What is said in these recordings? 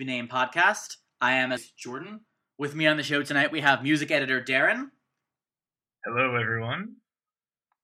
Be Named podcast. I am as Jordan. With me on the show tonight, we have music editor Darren. Hello, everyone.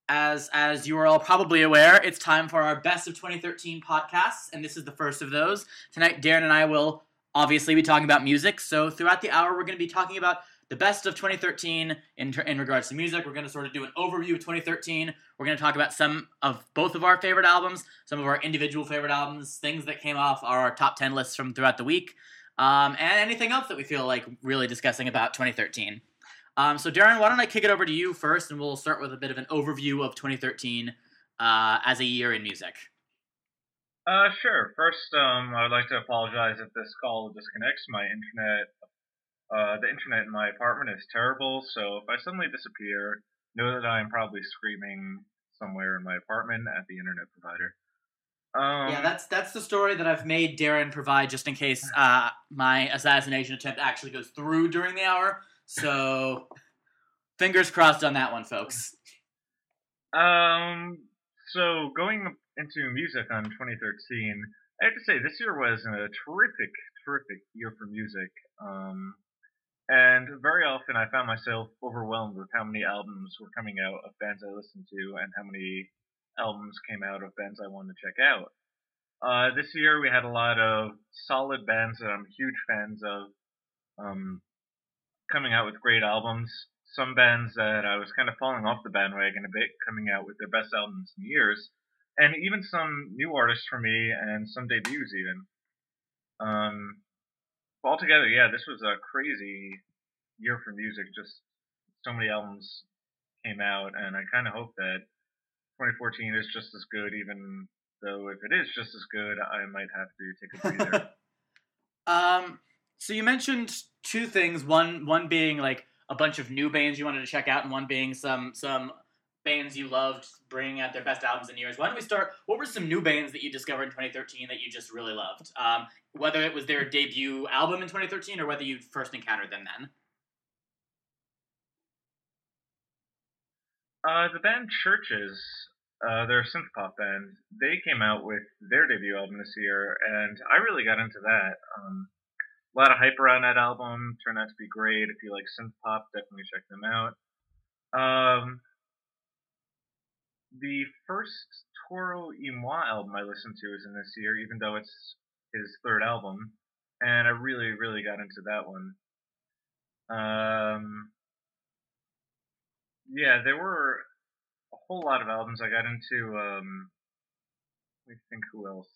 As as you are all probably aware, it's time for our best of 2013 podcasts, and this is the first of those. Tonight, Darren and I will obviously be talking about music. So throughout the hour, we're going to be talking about the best of 2013 in, in regards to music. We're going to sort of do an overview of 2013. We're going to talk about some of both of our favorite albums, some of our individual favorite albums, things that came off our top 10 lists from throughout the week, um, and anything else that we feel like really discussing about 2013. Um, so, Darren, why don't I kick it over to you first, and we'll start with a bit of an overview of 2013 uh, as a year in music. Uh, sure. First, um, I would like to apologize if this call disconnects. My internet uh, the internet in my apartment is terrible, so if I suddenly disappear, know that I'm probably screaming somewhere in my apartment at the internet provider. Um, yeah, that's that's the story that I've made Darren provide just in case uh, my assassination attempt actually goes through during the hour. So, fingers crossed on that one, folks. Um. So going into music on 2013, I have to say this year was a terrific, terrific year for music. Um, and very often I found myself overwhelmed with how many albums were coming out of bands I listened to and how many albums came out of bands I wanted to check out. Uh, this year we had a lot of solid bands that I'm huge fans of um, coming out with great albums. Some bands that I was kind of falling off the bandwagon a bit coming out with their best albums in years. And even some new artists for me and some debuts even. Um, altogether, yeah, this was a crazy year for music. Just so many albums came out, and I kind of hope that 2014 is just as good. Even though if it is just as good, I might have to take a breather. um, so you mentioned two things. One, one being like a bunch of new bands you wanted to check out, and one being some some bands you loved bringing out their best albums in years. Why don't we start? What were some new bands that you discovered in 2013 that you just really loved? Um, whether it was their debut album in 2013 or whether you first encountered them then. Uh, the band CHVRCHES, uh, they're a synth pop band. They came out with their debut album this year, and I really got into that. Um, a lot of hype around that album. Turned out to be great. If you like synth pop, definitely check them out. Um, the first Toro y Moi album I listened to is in this year, even though it's his third album, and I really, really got into that one. Um, yeah, there were a whole lot of albums I got into. Um, let me think who else.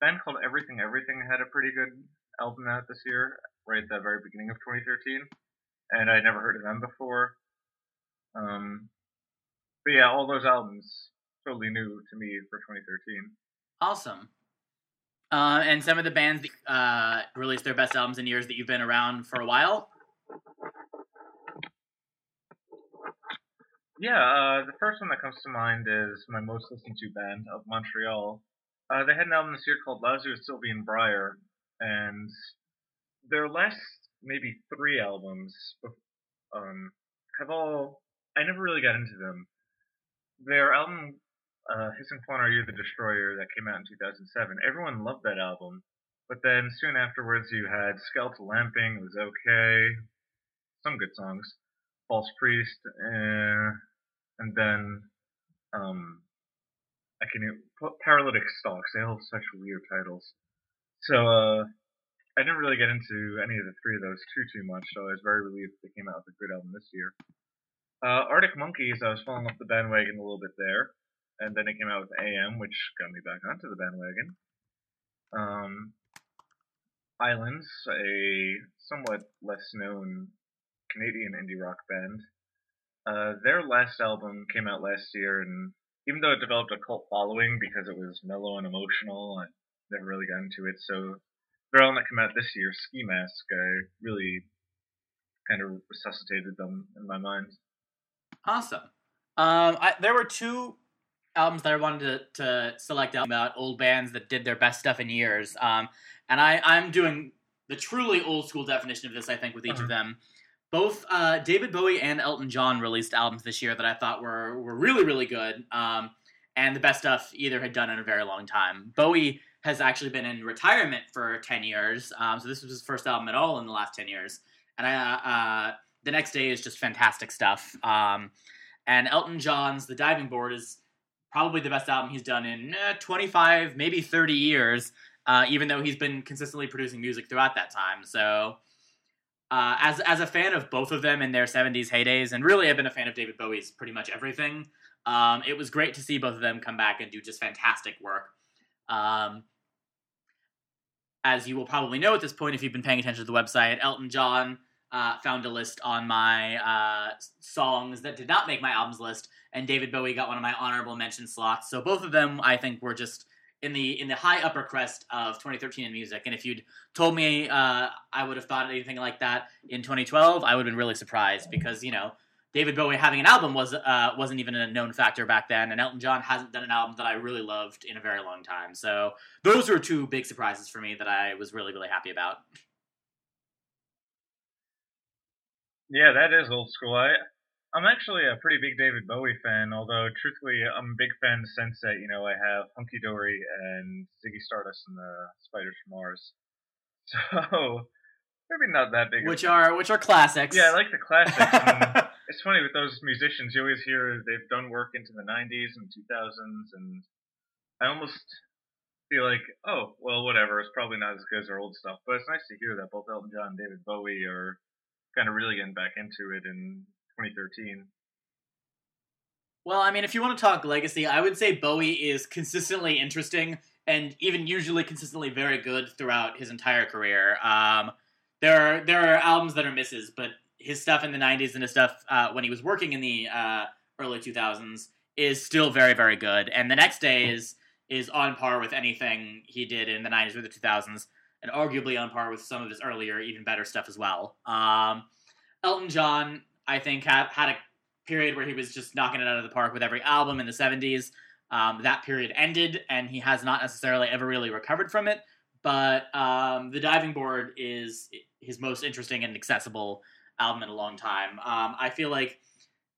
Band called Everything Everything had a pretty good album out this year, right at the very beginning of 2013, and I'd never heard of them before. Um, but yeah, all those albums totally new to me for 2013. Awesome. Uh, and some of the bands that uh, released their best albums in years that you've been around for a while. Yeah, uh, the first one that comes to mind is my most listened to band of Montreal. Uh, they had an album this year called Lousy with Sylvianbriar, and their last maybe three albums um, have all I never really got into them their album uh, Hissing Fauna Are You the Destroyer that came out in 2007. Everyone loved that album, but then soon afterwards you had Skeletal Lamping. It was okay, some good songs. False Priest, eh, and then um, I can put Paralytic Stalks. They all have such weird titles. So uh, I didn't really get into any of the three of those too too much. So I was very relieved they came out with a good album this year. Uh, Arctic Monkeys, I was falling off the bandwagon a little bit there, and then it came out with AM, which got me back onto the bandwagon. Um, Islands, a somewhat less known Canadian indie rock band. Uh, their last album came out last year, and even though it developed a cult following because it was mellow and emotional, I never really got into it. So their album that came out this year, Ski Mask, I really kind of resuscitated them in my mind. Awesome. Um, I, there were two albums that I wanted to, to select about old bands that did their best stuff in years. Um, and I, I'm doing the truly old school definition of this, I think, with each uh-huh. of them. Both uh, David Bowie and Elton John released albums this year that I thought were, were really, really good. Um, and the best stuff either had done in a very long time. Bowie has actually been in retirement for 10 years, um, so this was his first album at all in the last 10 years. And I, uh, the next day is just fantastic stuff. Um, and Elton John's The Diving Board is probably the best album he's done in eh, 25, maybe 30 years, uh, even though he's been consistently producing music throughout that time. So, uh, as as a fan of both of them in their 70s heydays, and really I've been a fan of David Bowie's pretty much everything. Um, it was great to see both of them come back and do just fantastic work. Um, as you will probably know at this point, if you've been paying attention to the website, Elton John uh, found a list on my uh, songs that did not make my albums list, and David Bowie got one of my honorable mention slots. So both of them, I think, were just in the in the high upper crest of 2013 in music. And if you'd told me uh, I would have thought anything like that in 2012, I would have been really surprised because you know David Bowie having an album was uh, wasn't even a known factor back then, and Elton John hasn't done an album that I really loved in a very long time. So those were two big surprises for me that I was really really happy about. Yeah, that is old school. I I'm actually a pretty big David Bowie fan, although truthfully I'm a big fan of the sense that, you know, I have Hunky Dory and Ziggy Stardust and the Spiders from Mars. So maybe not that big. Which are which are classics. Yeah, I like the classics. it's funny with those musicians, you always hear they've done work into the 90s and 2000s, and I almost feel like, oh, well, whatever. It's probably not as good as their old stuff, but it's nice to hear that both Elton John and David Bowie are kind of really getting back into it in 2013. Well, I mean, if you want to talk legacy, I would say Bowie is consistently interesting and even usually consistently very good throughout his entire career. Um, there are there are albums that are misses, but his stuff in the '90s and his stuff uh, when he was working in the uh, early 2000s is still very very good. And the next day is is on par with anything he did in the '90s or the 2000s, and arguably on par with some of his earlier even better stuff as well. Um, Elton John, I think, had had a period where he was just knocking it out of the park with every album in the 70s. Um, that period ended, and he has not necessarily ever really recovered from it. But um, the diving board is his most interesting and accessible album in a long time. Um, I feel like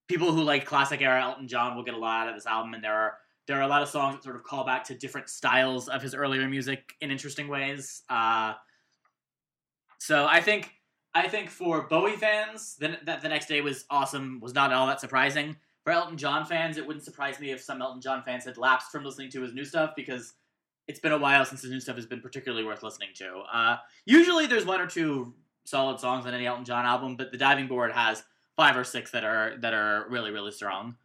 people who like classic era Elton John will get a lot out of this album, and there are there are a lot of songs that sort of call back to different styles of his earlier music in interesting ways. Uh, so I think I think for Bowie fans, that the next day was awesome. Was not all that surprising. For Elton John fans, it wouldn't surprise me if some Elton John fans had lapsed from listening to his new stuff because it's been a while since his new stuff has been particularly worth listening to. Uh, usually, there's one or two solid songs on any Elton John album, but the Diving Board has five or six that are that are really really strong.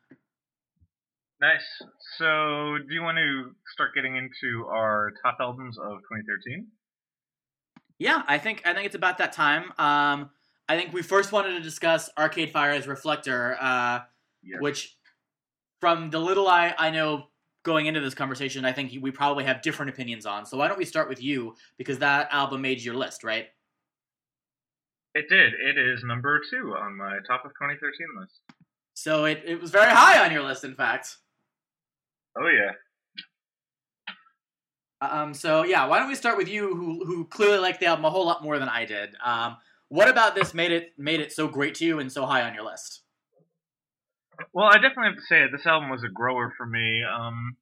Nice. So, do you want to start getting into our top albums of 2013? Yeah, I think I think it's about that time. Um, I think we first wanted to discuss Arcade Fire's Reflector, uh, yes. which, from the little I I know going into this conversation, I think we probably have different opinions on. So why don't we start with you because that album made your list, right? It did. It is number two on my top of 2013 list. So it, it was very high on your list, in fact. Oh yeah. Um. So yeah, why don't we start with you, who who clearly liked the album a whole lot more than I did. Um. What about this made it made it so great to you and so high on your list? Well, I definitely have to say it. This album was a grower for me. Um,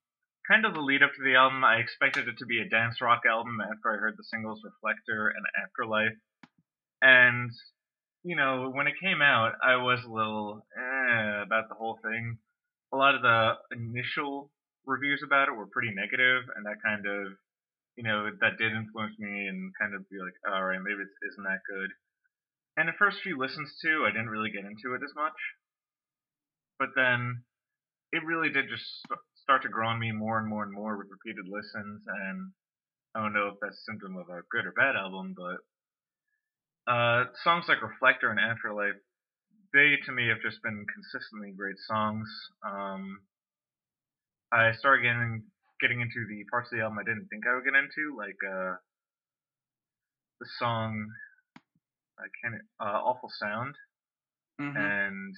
kind of the lead up to the album, I expected it to be a dance rock album after I heard the singles Reflector and Afterlife. And, you know, when it came out, I was a little eh, about the whole thing. A lot of the initial reviews about it were pretty negative, and that kind of, you know, that did influence me and kind of be like, all right, maybe it isn't that good. And the first few listens to, I didn't really get into it as much but then it really did just start to grow on me more and more and more with repeated listens. And I don't know if that's a symptom of a good or bad album, but uh, songs like Reflector and Afterlife, they to me have just been consistently great songs. Um, I started getting getting into the parts of the album I didn't think I would get into, like uh, the song I can't uh, Awful Sound, mm-hmm. and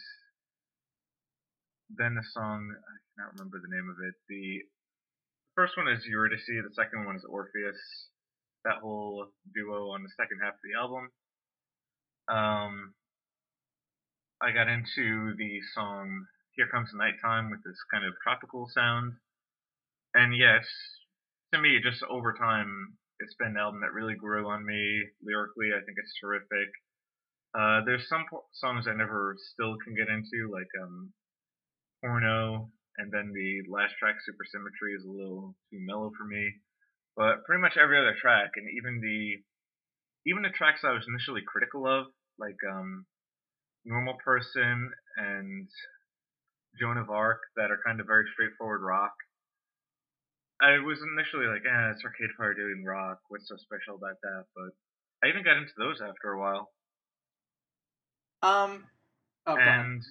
then the song I cannot remember the name of it. The first one is Eurydice. The second one is Orpheus. That whole duo on the second half of the album. Um, I got into the song Here Comes the Nighttime with this kind of tropical sound. and yes, to me, just over time, it's been an album that really grew on me lyrically. I think it's terrific. Uh, there's some po- songs I never still can get into, like um, Porno, and then the last track, Supersymmetry, is a little too mellow for me. But pretty much every other track, and even the even the tracks I was initially critical of, like um, Normal Person and Joan of Arc, that are kind of very straightforward rock. I was initially like, eh, it's Arcade Fire doing rock. What's so special about that? But I even got into those after a while. Um. Oh, and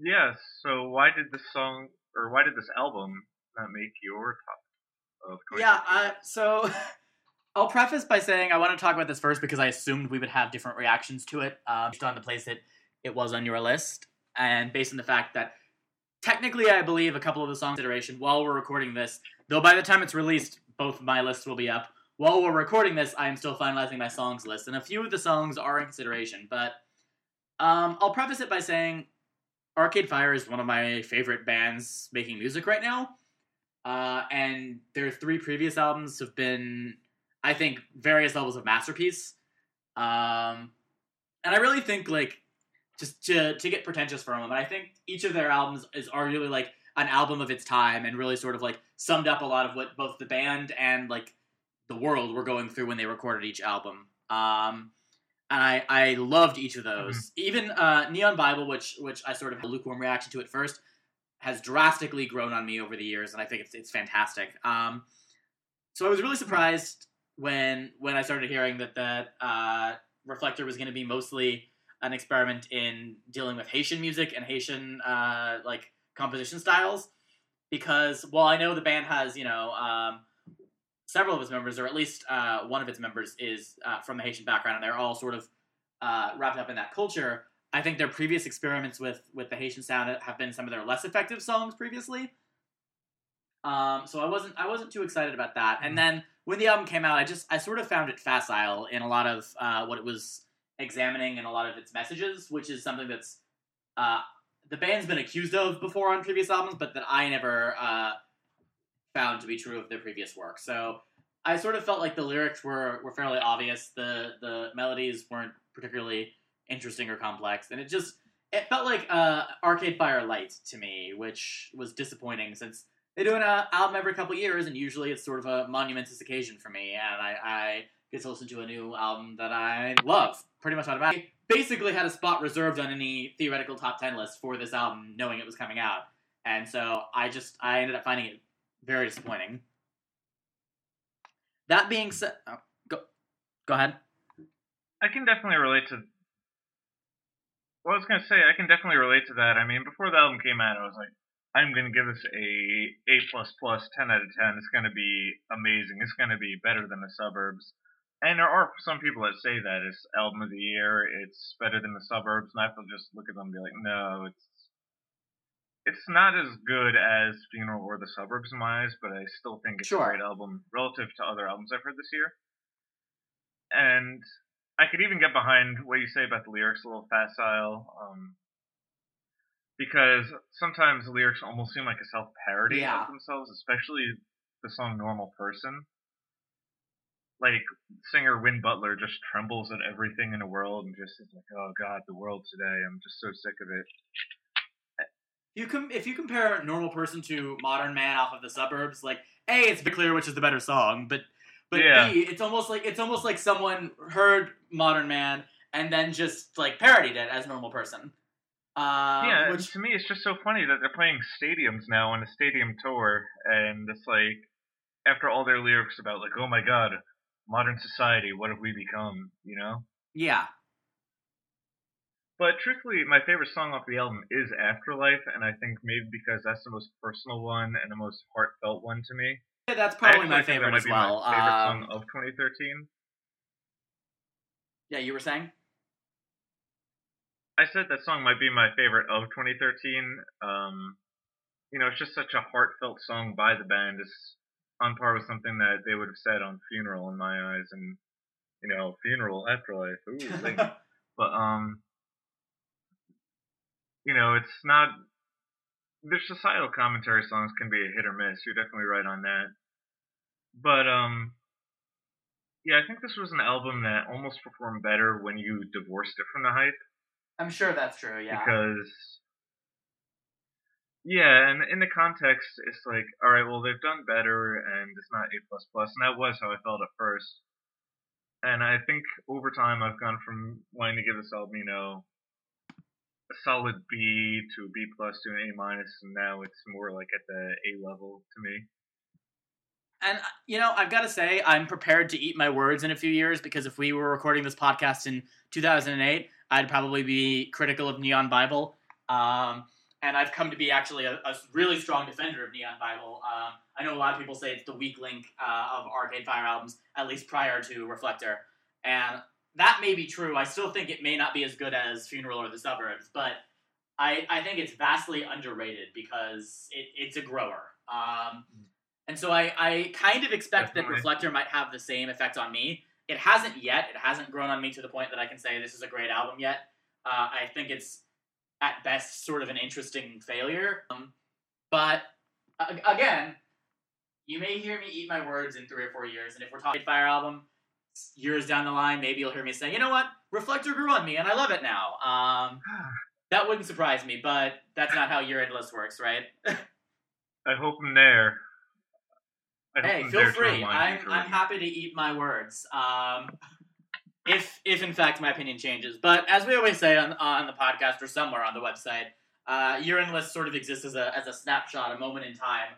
yeah, so why did this song or why did this album not make your top of Yeah, uh, so I'll preface by saying I want to talk about this first because I assumed we would have different reactions to it uh, based on the place that it was on your list, and based on the fact that technically I believe a couple of the songs iteration while we're recording this, though by the time it's released, both my lists will be up. While we're recording this, I am still finalizing my songs list, and a few of the songs are in consideration. But um, I'll preface it by saying Arcade Fire is one of my favorite bands making music right now. Uh, and their three previous albums have been, I think, various levels of masterpiece. Um, and I really think, like, just to, to get pretentious for a moment, I think each of their albums is arguably, like, an album of its time and really sort of, like, summed up a lot of what both the band and, like, the world were going through when they recorded each album. Um, and I, I loved each of those. Even uh, Neon Bible, which which I sort of had a lukewarm reaction to at first, has drastically grown on me over the years, and I think it's it's fantastic. Um, so I was really surprised when when I started hearing that that uh, Reflector was going to be mostly an experiment in dealing with Haitian music and Haitian uh, like composition styles, because while I know the band has you know um, several of its members, or at least uh, one of its members, is uh, from the Haitian background, and they're all sort of uh, wrapped up in that culture. I think their previous experiments with with the Haitian sound have been some of their less effective songs previously. Um, so I wasn't I wasn't too excited about that. And then when the album came out, I just I sort of found it facile in a lot of uh, what it was examining and a lot of its messages, which is something that's uh, the band's been accused of before on previous albums, but that I never uh, found to be true of their previous work. So I sort of felt like the lyrics were, were fairly obvious. The the melodies weren't particularly interesting or complex, and it just it felt like uh, Arcade Fire Light to me, which was disappointing since they do an uh, album every couple years, and usually it's sort of a monumentous occasion for me, and I, I get to listen to a new album that I love pretty much automatically. Basically, had a spot reserved on any theoretical top ten list for this album, knowing it was coming out, and so I just I ended up finding it very disappointing. That being said, oh, go go ahead. I can definitely relate to. Well, I was gonna say I can definitely relate to that. I mean, before the album came out, I was like, I'm gonna give this a A plus plus, ten out of ten. It's gonna be amazing. It's gonna be better than the suburbs. And there are some people that say that it's album of the year. It's better than the suburbs, and I have to just look at them and be like, no, it's it's not as good as Funeral or the Suburbs in my eyes, but I still think it's Sure. a great album relative to other albums I've heard this year. And I could even get behind what you say about the lyrics a little facile, um, because sometimes the lyrics almost seem like a self parody Yeah. of themselves, especially the song "Normal Person." Like singer Win Butler just trembles at everything in the world and just is like, "Oh God, the world today. I'm just so sick of it." You com- if you compare normal person to modern man off of the suburbs, like a, it's clear which is the better song, but but Yeah. b, it's almost like it's almost like someone heard modern man and then just like parodied it as normal person. Uh, yeah, which to me, it's just so funny that they're playing stadiums now on a stadium tour, and it's like after all their lyrics about like, oh my god, modern society, what have we become? You know. yeah, But truthfully, my favorite song off the album is Afterlife, and I think maybe because that's the most personal one and the most heartfelt one to me. Yeah, that's probably my favorite as well. My favorite Um, song of 2013. yeah, you were saying. I said that song might be my favorite of 2013. Um, you know, it's just such a heartfelt song by the band. It's on par with something that they would have said on Funeral in my eyes, and you know, Funeral, Afterlife. Ooh, like, but um, you know, it's not their societal commentary songs can be a hit or miss. You're definitely right on that. But um, yeah, I think this was an album that almost performed better when you divorced it from the hype. I'm sure that's true. Yeah. Because yeah, and in the context, it's like, all right, well, they've done better, and it's not A plus plus, and that was how I felt at first. And I think over time, I've gone from wanting to give this album, you know, a solid B to a B plus to an A minus, and now it's more like at the A level to me. And you know, I've got to say, I'm prepared to eat my words in a few years because if we were recording this podcast in 2008, I'd probably be critical of Neon Bible. Um, and I've come to be actually a, a, really strong defender of Neon Bible. Um, I know a lot of people say it's the weak link uh, of Arcade Fire albums, at least prior to Reflector, and that may be true. I still think it may not be as good as Funeral or The Suburbs, but I, I think it's vastly underrated because it, it's a grower. Um, and so I, I kind of expect Definitely. that Reflector might have the same effect on me. It hasn't yet. It hasn't grown on me to the point that I can say this is a great album yet. Uh, I think it's at best sort of an interesting failure. Um, but uh, again, you may hear me eat my words in three or four years, and if we're talking Fire album, years down the line, maybe you'll hear me say, you know what, Reflector grew on me, and I love it now. Um, that wouldn't surprise me, but that's not how your endless works, right? I hope I'm there. hey, feel free. I'm I'm happy to eat my words. Um, if if in fact my opinion changes, but as we always say on on the podcast or somewhere on the website, uh, your endless sort of exists as a as a snapshot, a moment in time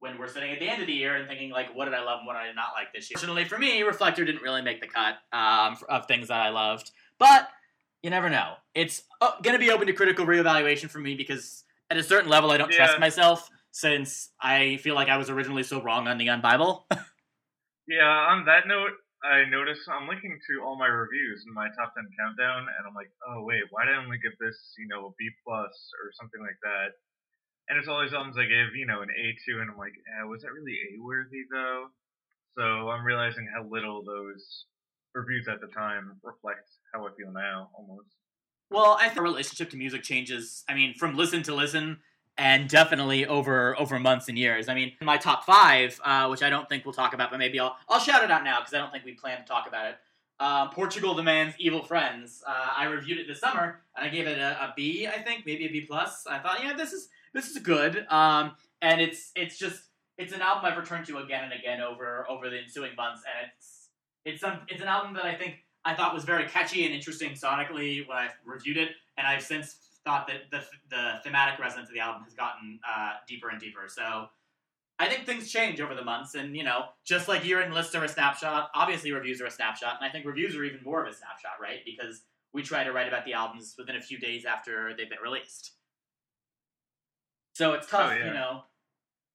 when we're sitting at the end of the year and thinking like, what did I love and what did I not like this year? Fortunately for me, Reflector didn't really make the cut um, of things that I loved, but you never know. It's uh, going to be open to critical reevaluation for me because at a certain level, I don't yeah. trust myself since I feel like I was originally so wrong on Neon Bible. yeah, on that note, I noticed I'm linking to all my reviews in my top ten countdown, and I'm like, oh wait, why did I only give this, you know, a B plus or something like that? and it's all these albums I gave, you know, an A to, and I'm like, eh, was that really A worthy though? So I'm realizing how little those reviews at the time reflect how I feel now, almost. Well, I think our relationship to music changes. I mean, from listen to listen, and definitely over over months and years. I mean, my top five, uh, which I don't think we'll talk about, but maybe I'll I'll shout it out now because I don't think we plan to talk about it. Uh, Portugal the Man's Evil Friends. Uh, I reviewed it this summer and I gave it a, a B. I think maybe a B plus. I thought, yeah, this is this is good. Um, and it's it's just it's an album I've returned to again and again over over the ensuing months, and it's it's some it's an album that I think I thought was very catchy and interesting sonically when I reviewed it, and I've since thought that the the thematic resonance of the album has gotten uh, deeper and deeper. So. I think things change over the months, and you know, just like year end lists are a snapshot, obviously reviews are a snapshot, and I think reviews are even more of a snapshot, right? Because we try to write about the albums within a few days after they've been released. So it's tough, oh, yeah. you know.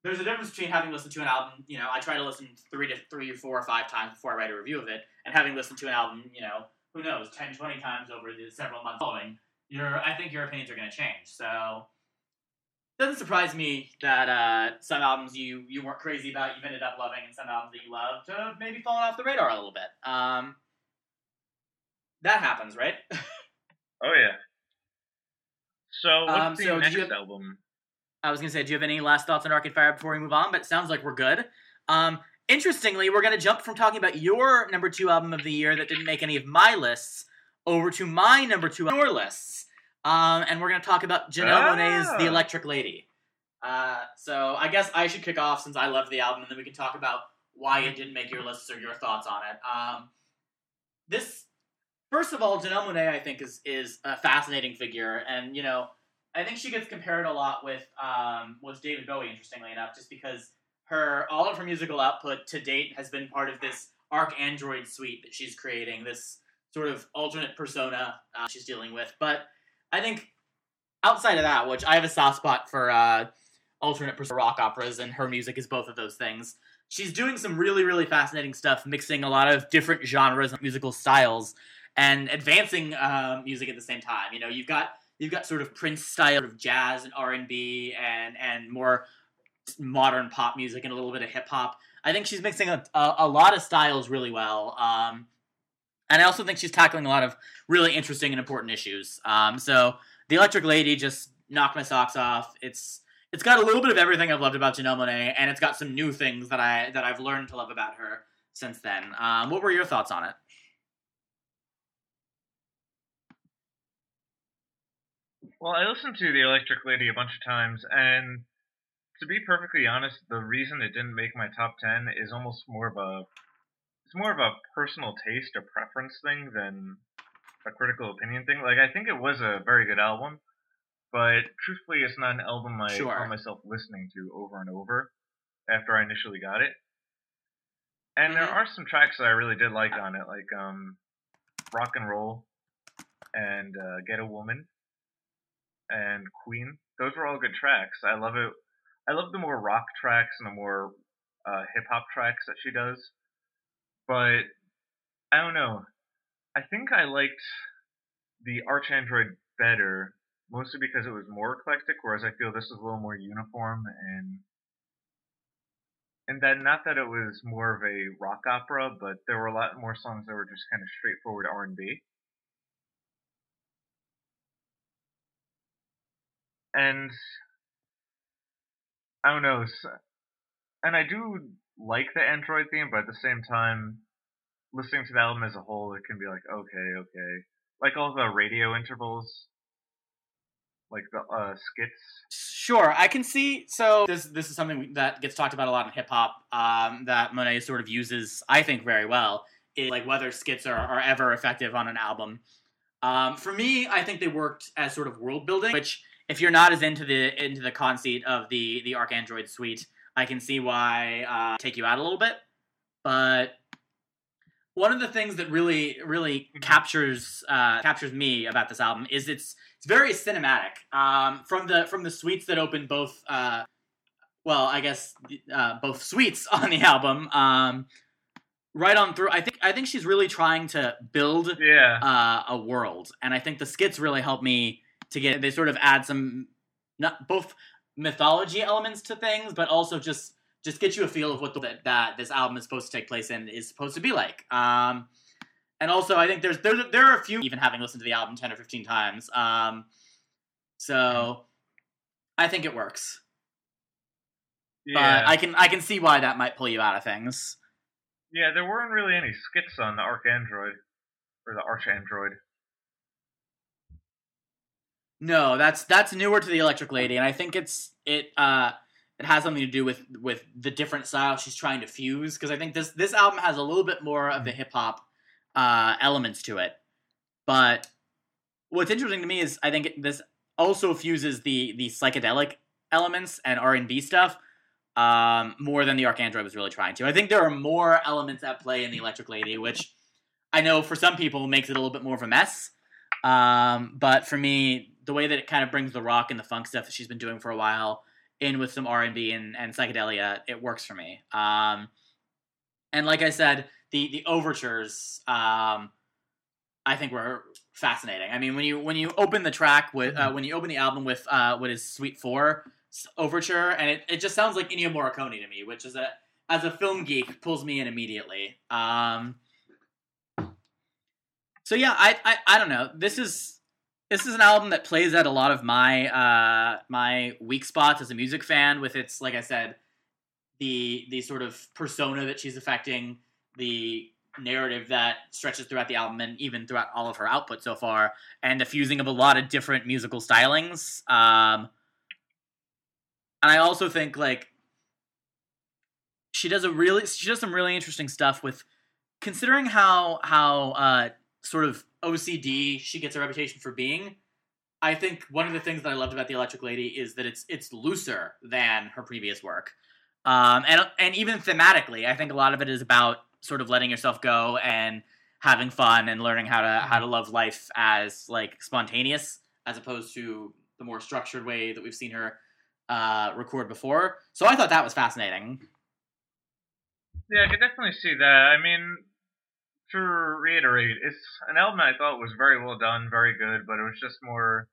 There's a difference between having listened to an album, you know, I try to listen three to three or four or five times before I write a review of it, and having listened to an album, you know, who knows, 10, 20 times over the several months following, your I think your opinions are going to change. So doesn't surprise me that uh, some albums you you weren't crazy about you've ended up loving, and some albums that you loved have maybe fallen off the radar a little bit. Um, that happens, right? oh yeah. So what's um, the so next have, album? I was gonna say, do you have any last thoughts on Arcade Fire before we move on? But it sounds like we're good. Um, interestingly, we're gonna jump from talking about your number two album of the year that didn't make any of my lists over to my number two on your lists, um, and we're gonna talk about Janelle oh. Monáe's "The Electric Lady." Uh, so I guess I should kick off since I love the album, and then we can talk about why it didn't make your lists or your thoughts on it. Um, this, first of all, Janelle Monáe, I think is is a fascinating figure, and you know I think she gets compared a lot with um, with David Bowie, interestingly enough, just because her all of her musical output to date has been part of this ArchAndroid suite that she's creating, this sort of alternate persona uh, she's dealing with. But I think outside of that, which I have a soft spot for uh, alternate persona rock operas, and her music is both of those things. She's doing some really, really fascinating stuff, mixing a lot of different genres and musical styles, and advancing uh, music at the same time. You know, you've got you've got sort of Prince style of jazz and R and B and and more modern pop music and a little bit of hip hop. I think she's mixing a, a, a, lot of styles really well. Um, and I also think she's tackling a lot of really interesting and important issues. Um, so the Electric Lady just knocked my socks off. It's it's got a little bit of everything I've loved about Janelle Monáe, and it's got some new things that I that I've learned to love about her since then. Um, what were your thoughts on it? Well, I listened to the Electric Lady a bunch of times, and to be perfectly honest, the reason it didn't make my top ten is almost more of a it's more of a personal taste, a preference thing than a critical opinion thing. Like I think it was a very good album, but truthfully, it's not an album I Sure. found myself listening to over and over after I initially got it. And there Mhm. are some tracks that I really did like on it, like um, Rock and Roll and uh, Get a Woman and Queen. Those were all good tracks. I love it. I love the more rock tracks and the more uh, hip hop tracks that she does. But I don't know. I think I liked the ArchAndroid better, mostly because it was more eclectic, whereas I feel this is a little more uniform and and that not that it was more of a rock opera, but there were a lot more songs that were just kind of straightforward R and B. And I don't know, and I do like the Android theme, but at the same time, listening to the album as a whole, it can be like, okay, okay, like all the radio intervals, like the uh, skits. Sure, I can see. So this this is something that gets talked about a lot in hip hop. Um, that Monáe sort of uses, I think, very well. Like whether skits are, are ever effective on an album. Um, for me, I think they worked as sort of world building. Which, if you're not as into the into the conceit of the the ArchAndroid suite, I can see why uh, take you out a little bit. But one of the things that really really Mhm. captures uh, captures me about this album is its it's very cinematic. Um, from the from the suites that open both, uh, well, I guess uh, both suites on the album, um, right on through. I think I think she's really trying to build Yeah, uh, a world, and I think the skits really help me to get. They sort of add some, not both mythology elements to things, but also just just get you a feel of what the, that, that this album is supposed to take place in is supposed to be like. Um, and also, I think there's there there are a few even having listened to the album ten or fifteen times. Um, so I think it works, yeah, but I can I can see why that might pull you out of things. yeah. There weren't really any skits on the Arc Android or the Arch Android. No, that's that's newer to the Electric Lady, and I think it's it uh it has something to do with with the different styles she's trying to fuse. Because I think this this album has a little bit more of the hip hop uh, elements to it. But what's interesting to me is I think it, this also fuses the the psychedelic elements and R and B stuff um, more than the ArchAndroid was really trying to. I think there are more elements at play in the Electric Lady, which I know for some people makes it a little bit more of a mess. Um, but for me, the way that it kind of brings the rock and the funk stuff that she's been doing for a while in with some R and B and psychedelia, it works for me. Um, and like I said, the the overtures, um, I think were fascinating. I mean, when you when you open the track with uh, when you open the album with uh, what is Suite Four overture, and it, it just sounds like Ennio Morricone to me, which is a as a film geek pulls me in immediately. Um, so yeah, I, I I don't know. This is this is an album that plays at a lot of my uh, my weak spots as a music fan. With its like I said, the the sort of persona that she's affecting, the narrative that stretches throughout the album and even throughout all of her output so far, and the fusing of a lot of different musical stylings. Um, and I also think like she does a really she does some really interesting stuff with considering how how uh, sort of OCD she gets a reputation for being. I think one of the things that I loved about the Electric Lady is that it's it's looser than her previous work, um, and and even thematically, I think a lot of it is about sort of letting yourself go and having fun and learning how to how to love life as like spontaneous as opposed to the more structured way that we've seen her uh, record before. So I thought that was fascinating. Yeah, I could definitely see that. I mean, to reiterate, it's an album I thought was very well done, very good, but it was just more.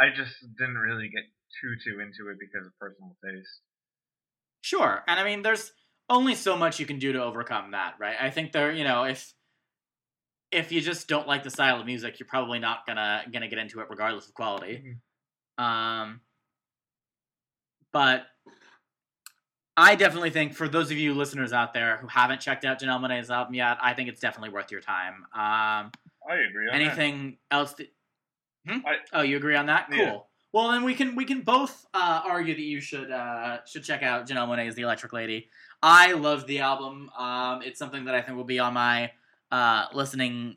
I just didn't really get too too into it because of personal taste. Sure, and I mean, there's only so much you can do to overcome that, right? I think there, you know, if if you just don't like the style of music, you're probably not gonna gonna get into it regardless of quality. Um, but I definitely think for those of you listeners out there who haven't checked out Janelle Monae's album yet, I think it's definitely worth your time. Um, I agree. On anything else? That, hmm? I- oh, you agree on that? Cool. Yeah. Well, then we can we can both uh, argue that you should uh, should check out Janelle Monae's The Electric Lady. I love the album. Um, it's something that I think will be on my uh, listening.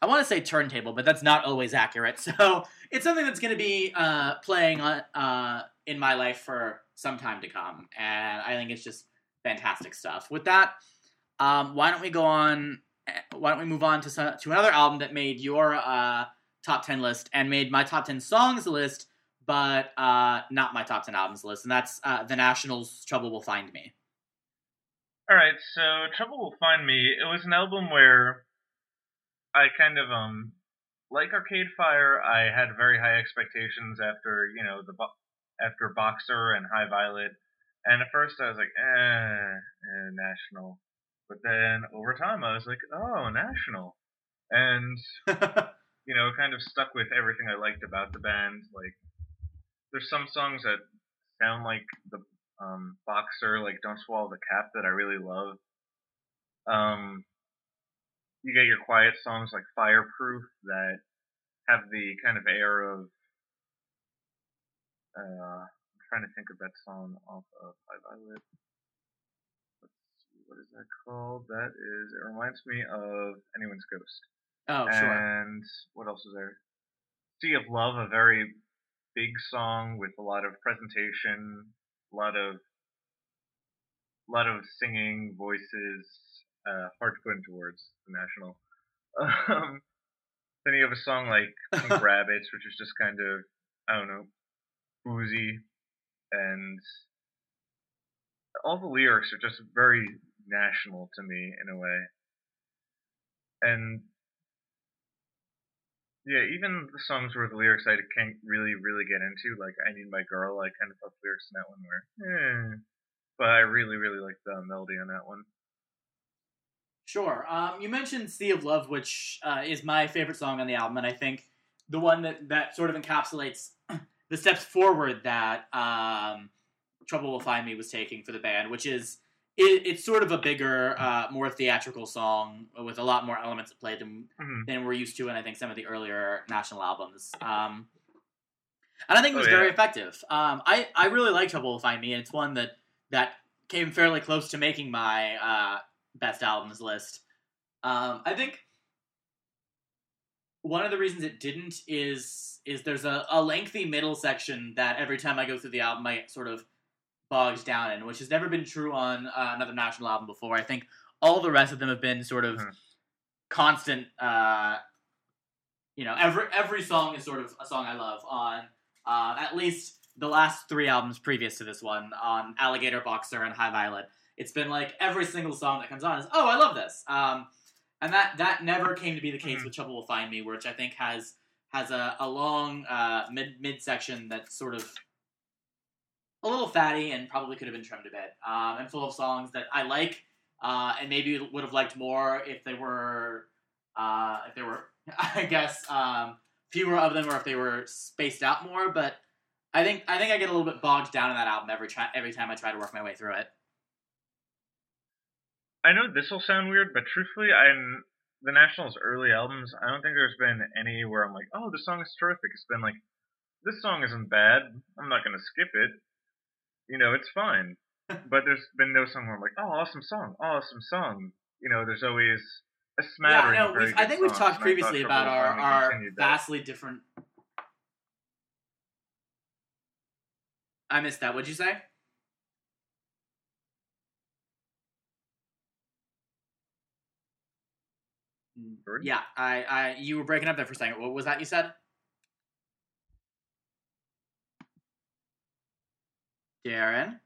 I want to say turntable, but that's not always accurate. So it's something that's going to be uh, playing on, uh, in my life for some time to come, and I think it's just fantastic stuff. With that, um, why don't we go on? eh, Why don't we move on to some, to another album that made your uh, top ten list and made my top ten songs list, but uh, not my top ten albums list, and that's uh, the Nationals' "Trouble Will Find Me." All right, so Trouble Will Find Me. It was an album where I kind of um like Arcade Fire. I had very high expectations after you know the after Boxer and High Violet, and at first I was like, eh, eh National, but then over time I was like, oh, National, and you know, kind of stuck with everything I liked about the band. Like, there's some songs that sound like the um, Boxer, like Don't Swallow the Cap, that I really love. Um, you get your quiet songs like Fireproof that have the kind of air of. Uh, I'm trying to think of that song off of High Violet. Let's see, what is that called? That is, it reminds me of Anyone's Ghost. oh, sure. And what else is there? Sea of Love, a very big song with a lot of presentation, a lot of a lot of singing, voices, uh, hard to put into words, the national. Um, then you have a song like Pink Rabbits, which is just kind of, I don't know, boozy, and all the lyrics are just very national to me in a way. And yeah, even the songs where the lyrics I can't really, really get into, like "I Need My Girl," I kind of thought the lyrics in that one were, eh. But I really, really like the melody on that one. Sure. Um, you mentioned "Sea of Love," which uh, is my favorite song on the album, and I think the one that that sort of encapsulates the steps forward that um, "Trouble Will Find Me" was taking for the band, which is it, it's sort of a bigger, uh, more theatrical song with a lot more elements at play than Mhm. than we're used to in I think some of the earlier national albums. Um, and I think it was Oh, very effective. Um, I I really like Trouble Will Find Me, and it's one that that came fairly close to making my uh, best albums list. Um, I think one of the reasons it didn't is is there's a, a lengthy middle section that every time I go through the album I sort of bogged down in, which has never been true on uh, another national album before. I think all the rest of them have been sort of Mhm. constant. Uh, you know, every every song is sort of a song I love on uh, at least the last three albums previous to this one on Alligator Boxer and High Violet. It's been like every single song that comes on is oh I love this. Um, and that that never came to be the case Mhm. with Trouble Will Find Me, which I think has has a, a long uh, mid mid section that's sort of a little fatty and probably could have been trimmed a bit, um, and full of songs that I like uh, and maybe would have liked more if they were uh, if they were I guess um, fewer of them or if they were spaced out more. But I think I think I get a little bit bogged down in that album every try, every time I try to work my way through it. I know this will sound weird, but truthfully, I'm the Nationals' early albums. I don't think there's been any where I'm like, oh, this song is terrific. It's been like, this song isn't bad. I'm not gonna skip it. You know, it's fine. but there's been no song where I'm like, oh, awesome song, awesome song. You know, there's always a smattering yeah, of no, I think we've talked and I thought previously about our, our continued that. vastly different. I missed that. What'd you say? Jordan? Yeah, I, I, you were breaking up there for a second. What was that you said? Darren.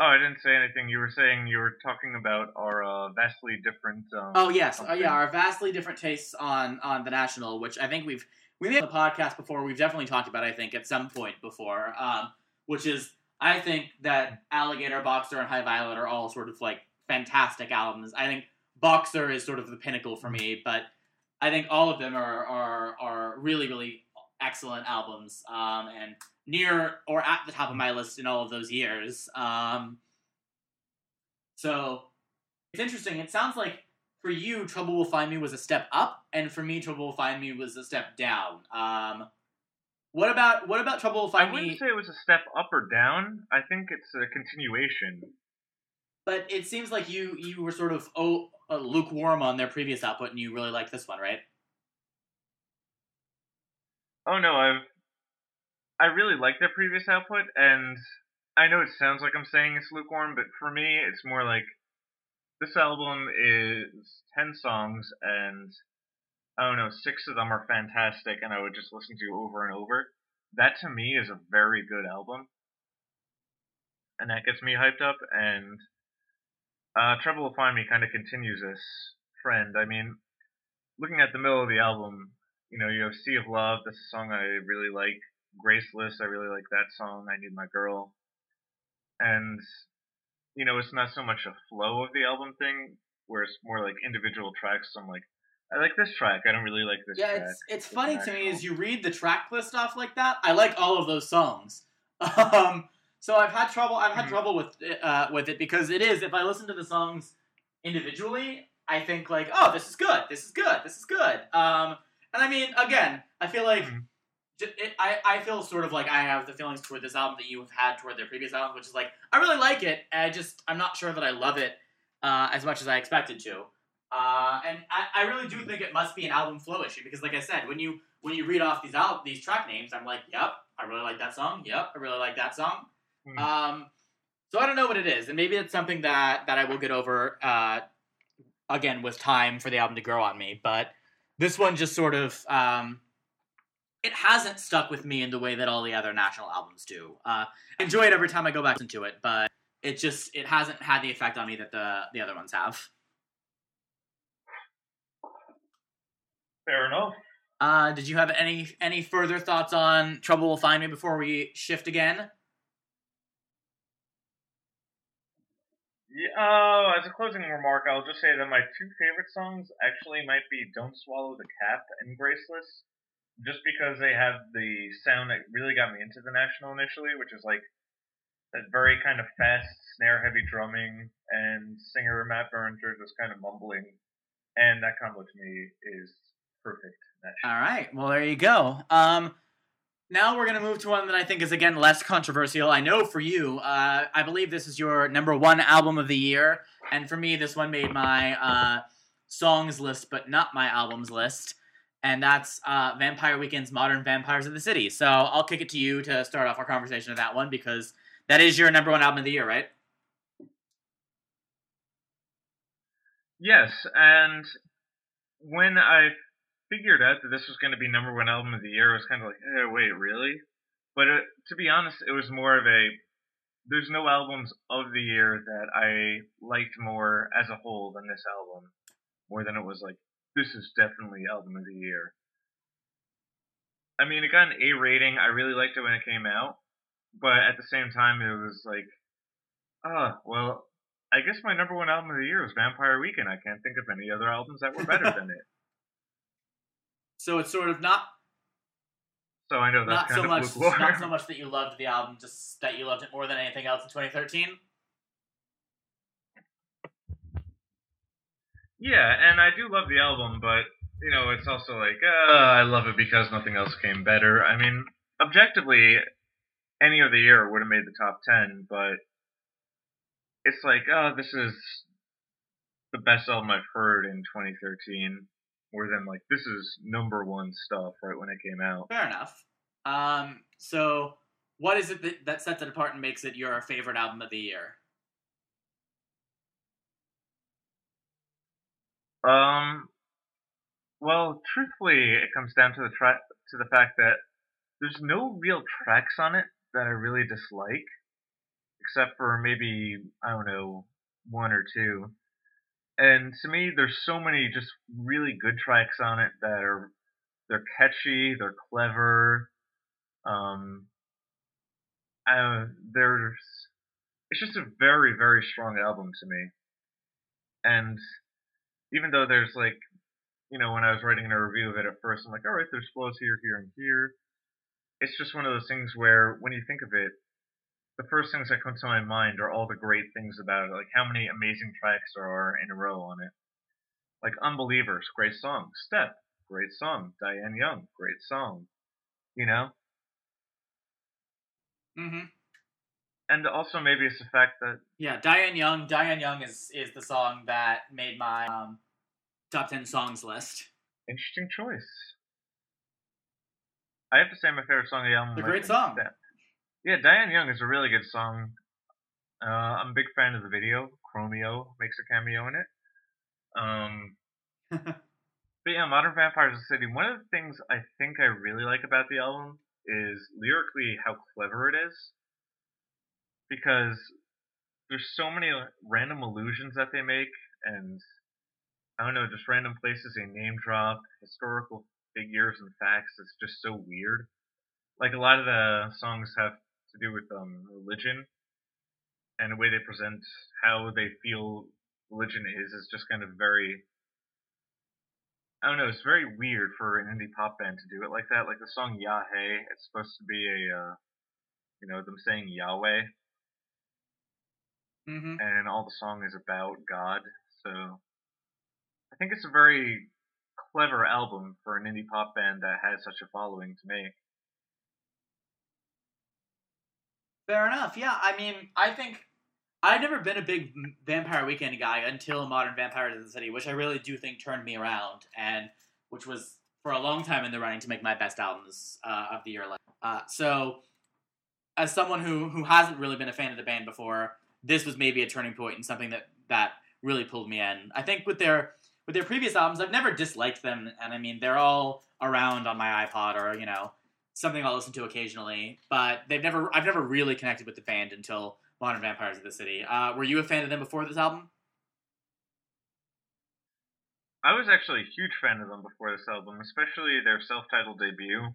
Oh, I didn't say anything. You were saying you were talking about our uh, vastly different. Um, Oh yes, oh something. yeah, our vastly different tastes on on the national, which I think we've we made on the podcast before. We've definitely talked about. I think at some point before, um, which is I think that Alligator, Boxer, and High Violet are all sort of like fantastic albums. I think Boxer is sort of the pinnacle for me, but I think all of them are are are really really excellent albums. Um, and near or at the top of my list in all of those years. Um, so it's interesting. It sounds like for you, Trouble Will Find Me was a step up, and for me, Trouble Will Find Me was a step down. Um, what about what about Trouble Will Find Me? I wouldn't Me? say it was a step up or down. I think it's a continuation. But it seems like you you were sort of oh lukewarm on their previous output, and you really like this one, right? Oh no, I've I really like their previous output, and I know it sounds like I'm saying it's lukewarm, but for me, it's more like this album is ten songs, and don't know, six of them are fantastic, and I would just listen to over and over. That to me is a very good album, and that gets me hyped up. And uh, Trouble Will Find Me kind of continues this trend. I mean, looking at the middle of the album, you know, you have Sea of Love. That's a song I really like. Graceless, I really like that song. I Need My Girl. And, you know, it's not so much a flow of the album thing, where it's more like individual tracks. So I'm like, I like this track. I don't really like this Yeah, track. it's it's It's funny to me as you read the track list off like that. I like all of those songs. Um, so I've had trouble. I've had Mhm. trouble with it, uh, with it because it is. If I listen to the songs individually, I think like, oh, this is good. This is good. This is good. Um, and I mean, again, I feel like. Mhm. It, I, I feel sort of like I have the feelings toward this album that you have had toward their previous album, which is like I really like it. I just I'm not sure that I love it uh, as much as I expected to. Uh, and I, I really do think it must be an album flow issue because, like I said, when you when you read off these al- these track names, I'm like, yep, I really like that song. Yep, I really like that song. Hmm. Um, so I don't know what it is, and maybe it's something that that I will get over uh, again with time for the album to grow on me. But this one just sort of um, it hasn't stuck with me in the way that all the other national albums do. Uh, enjoy it every time I go back into it, but it just it hasn't had the effect on me that the the other ones have. Fair enough. Uh, did you have any any further thoughts on Trouble Will Find Me before we shift again? Yeah, uh, as a closing remark, I'll just say that my two favorite songs actually might be "Don't Swallow the Cap" and "Graceless," just because they have the sound that really got me into the National initially, which is like that very kind of fast snare-heavy drumming, and singer Matt Berninger just kind of mumbling, and that combo to me is perfect. All right. Well, there you go. Um, now we're gonna move to one that I think is again less controversial. I know for you, uh, I believe this is your number one album of the year, and for me, this one made my uh, songs list, but not my albums list. And that's uh, Vampire Weekend's Modern Vampires of the City. So I'll kick it to you to start off our conversation of that one because that is your number one album of the year, right? Yes, and when I figured out that this was going to be number one album of the year, I was kind of like, eh, wait, really? But uh to be honest, it was more of a there's no albums of the year that I liked more as a whole than this album, more than it was like this is definitely album of the year. I mean, it got an A rating. I really liked it when it came out, but at the same time, it was like, ah, well, I guess my number one album of the year was Vampire Weekend. I can't think of any other albums that were better than it. So it's sort of not So I know that's not kind so of much not so much that you loved the album, just that you loved it more than anything else in 2013. Yeah, and I do love the album, but you know, it's also like uh, I love it because nothing else came better. I mean, objectively, any of the year would have made the top ten, but it's like, oh, this is the best album I've heard in 2013. More than like this is number one stuff right when it came out. Fair enough. Um, so what is it that, that sets it apart and makes it your favorite album of the year? Um, well, truthfully, it comes down to the tra- to the fact that there's no real tracks on it that I really dislike, except for maybe I don't know one or two. And to me, there's so many just really good tracks on it that are they're catchy, they're clever. Um, uh, there's it's just a very very strong album to me, and even though there's like, you know, when I was writing a review of it at first, I'm like, all right, there's flaws here, here, and here. it's just one of those things where when you think of it, the first things that come to my mind are all the great things about it, like how many amazing tracks there are in a row on it. Like Unbelievers, great song. Step, great song. Diane Young, great song. You know? Mm-hmm. And also maybe it's the fact that Yeah, Diane Young. Diane Young is is the song that made my um, top ten songs list. interesting choice. I have to say my favorite song of the album. It's a great song. Step. Yeah, Diane Young is a really good song. Uh, I'm a big fan of the video. Chromeo makes a cameo in it. Um, but yeah, Modern Vampires of the City. One of the things I think I really like about the album is lyrically how clever it is. Because there's so many random allusions that they make, and I don't know, just random places they name drop, historical figures and facts. It's just so weird. Like a lot of the songs have to do with um, religion, and the way they present how they feel religion is is just kind of very. I don't know. It's very weird for an indie pop band to do it like that. Like the song Yahweh, it's supposed to be a, uh, you know, them saying Yahweh, mm-hmm. and all the song is about God. So I think it's a very clever album for an indie pop band that has such a following to me. Fair enough. Yeah, I mean, I think I've never been a big Vampire Weekend guy until Modern Vampires of the City, which I really do think turned me around, and which was for a long time in the running to make my best albums uh, of the year. Uh, so, as someone who who hasn't really been a fan of the band before, this was maybe a turning point and something that that really pulled me in. I think with their with their previous albums, I've never disliked them, and I mean they're all around on my iPod or you know something I'll listen to occasionally. But they've never I've never really connected with the band until Modern Vampires of the City. Uh, were you a fan of them before this album? I was actually a huge fan of them before this album, especially their self-titled debut.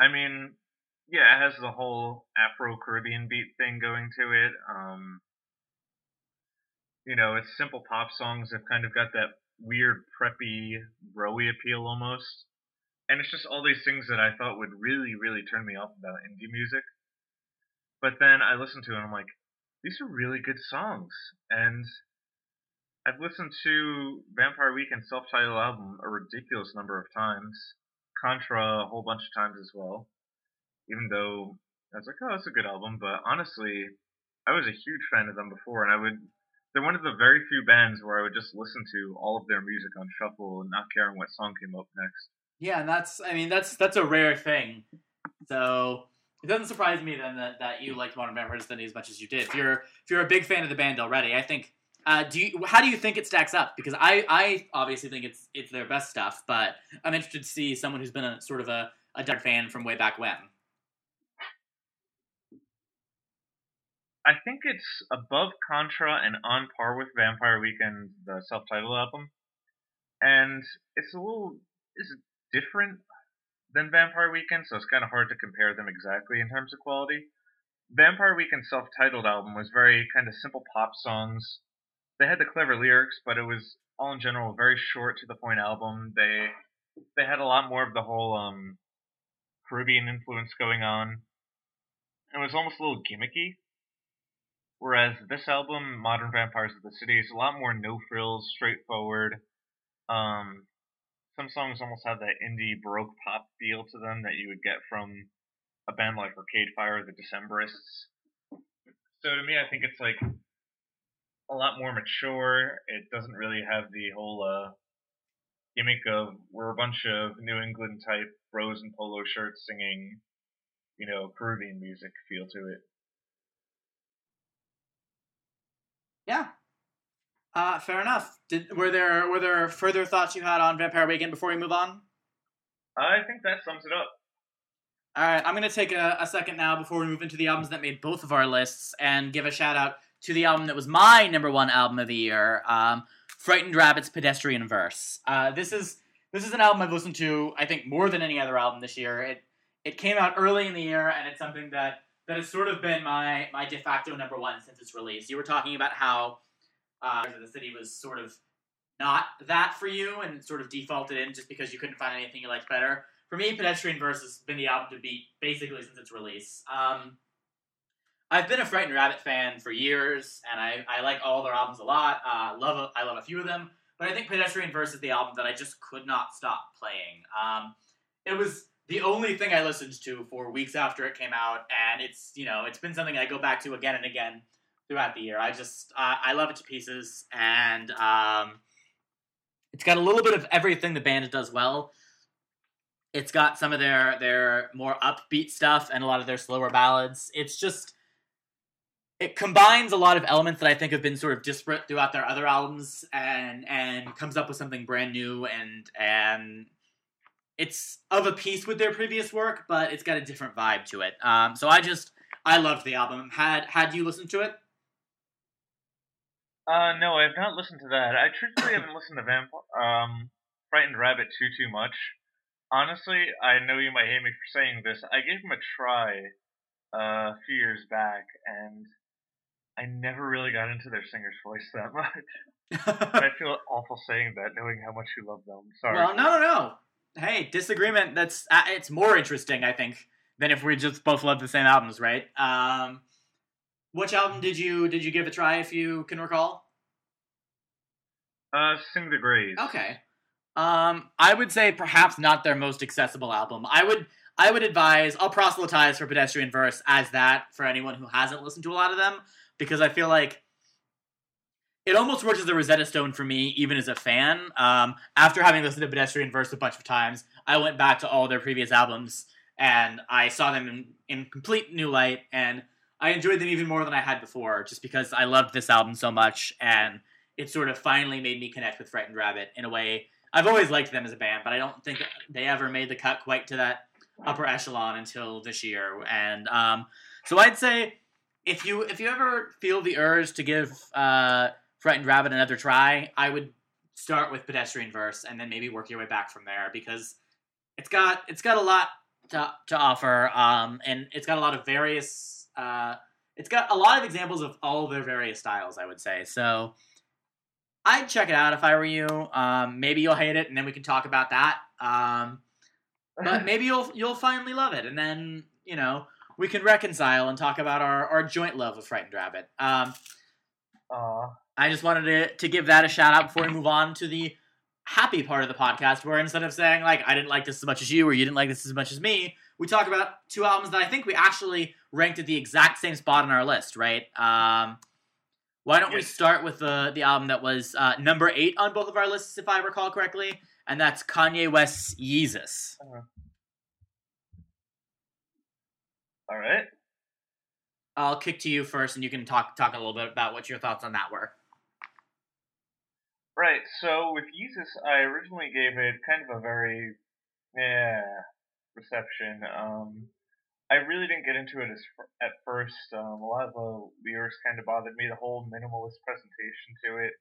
I mean, yeah, it has the whole Afro-Caribbean beat thing going to it. Um, you know, it's simple pop songs have kind of got that weird preppy, broy appeal almost. And it's just all these things that I thought would really, really turn me off about indie music. But then I listened to it and I'm like, these are really good songs. And I've listened to Vampire Weekend self-titled album a ridiculous number of times. Contra a whole bunch of times as well. Even though I was like, oh, it's a good album, but honestly, I was a huge fan of them before, and I would. They're one of the very few bands where I would just listen to all of their music on shuffle and not caring what song came up next. Yeah, and that's I mean that's that's a rare thing. So it doesn't surprise me then that, that you liked Modern Vampires City as much as you did. If you're if you're a big fan of the band already, I think. Uh, do you, how do you think it stacks up? Because I, I obviously think it's it's their best stuff, but I'm interested to see someone who's been a sort of a, a dark fan from way back when. I think it's above Contra and on par with Vampire Weekend, the self-titled album, and it's a little it's different than Vampire Weekend, so it's kind of hard to compare them exactly in terms of quality. Vampire Weekend's self-titled album was very kind of simple pop songs. They had the clever lyrics, but it was all in general a very short to the point album. They they had a lot more of the whole um, Caribbean influence going on. It was almost a little gimmicky. Whereas this album, Modern Vampires of the City, is a lot more no frills, straightforward. Um, some songs almost have that indie baroque pop feel to them that you would get from a band like Arcade Fire, or the Decemberists. So to me, I think it's like a lot more mature. It doesn't really have the whole uh, gimmick of we're a bunch of New England type bros in polo shirts singing, you know, Peruvian music feel to it. Yeah. Uh, fair enough. Did were there were there further thoughts you had on Vampire Weekend before we move on? I think that sums it up. All right, I'm going to take a, a, second now before we move into the albums that made both of our lists and give a shout out to the album that was my number one album of the year, um, Frightened Rabbit's Pedestrian Verse. Uh, this is this is an album I've listened to, I think, more than any other album this year. It it came out early in the year, and it's something that that has sort of been my my de facto number one since its release. You were talking about how uh, the city was sort of not that for you, and sort of defaulted in just because you couldn't find anything you liked better. for me, Pedestrian Verse has been the album to beat basically since its release. Um, I've been a Frightened Rabbit fan for years, and I, I like all their albums a lot. Uh, love a, I love a few of them, but I think Pedestrian Verse is the album that I just could not stop playing. Um, it was the only thing I listened to for weeks after it came out, and it's you know it's been something I go back to again and again throughout the year. I just uh, I love it to pieces, and um, it's got a little bit of everything the band does well. It's got some of their their more upbeat stuff and a lot of their slower ballads. It's just it combines a lot of elements that I think have been sort of disparate throughout their other albums and and comes up with something brand new and and it's of a piece with their previous work, but it's got a different vibe to it. Um, so I just I loved the album. Had had you listened to it? Uh, no, I have not listened to that. I truthfully haven't listened to Vamp um, Frightened Rabbit too too much. Honestly, I know you might hate me for saying this. I gave him a try uh, a few years back, and I never really got into their singer's voice that much. I feel awful saying that, knowing how much you love them. Sorry. Well, no, no, no. Hey, disagreement. That's uh, it's more interesting, I think, than if we just both love the same albums, right? Um, which album did you did you give a try, if you can recall? Uh, Sing the Greys. Okay. Um, I would say perhaps not their most accessible album. I would I would advise I'll proselytize for Pedestrian Verse as that for anyone who hasn't listened to a lot of them because I feel like it almost works as a Rosetta Stone for me, even as a fan. Um, after having listened to Pedestrian Verse a bunch of times, I went back to all their previous albums and I saw them in, in complete new light, and I enjoyed them even more than I had before, just because I loved this album so much, and it sort of finally made me connect with Frightened Rabbit in a way. I've always liked them as a band, but I don't think they ever made the cut quite to that upper echelon until this year. And um, so I'd say if you if you ever feel the urge to give uh, Frightened Rabbit another try, I would start with Pedestrian Verse and then maybe work your way back from there because it's got it's got a lot to, to offer, um, and it's got a lot of various. Uh, it's got a lot of examples of all their various styles. I would say so. I'd check it out if I were you. Um, maybe you'll hate it, and then we can talk about that. Um, but maybe you'll you'll finally love it, and then you know we can reconcile and talk about our, our joint love of Frightened Rabbit. Um. I just wanted to, to give that a shout out before we move on to the happy part of the podcast, where instead of saying like I didn't like this as much as you or you didn't like this as much as me, we talk about two albums that I think we actually ranked at the exact same spot on our list, right? Um, why don't we start with the the album that was uh, number eight on both of our lists, if I recall correctly, and that's Kanye West's Yeezus. All right. I'll kick to you first, and you can talk talk a little bit about what your thoughts on that were. Right. So with Yeezus, I originally gave it kind of a very yeah reception. Um, I really didn't get into it as at first. Um, a lot of the lyrics kind of bothered me. The whole minimalist presentation to it,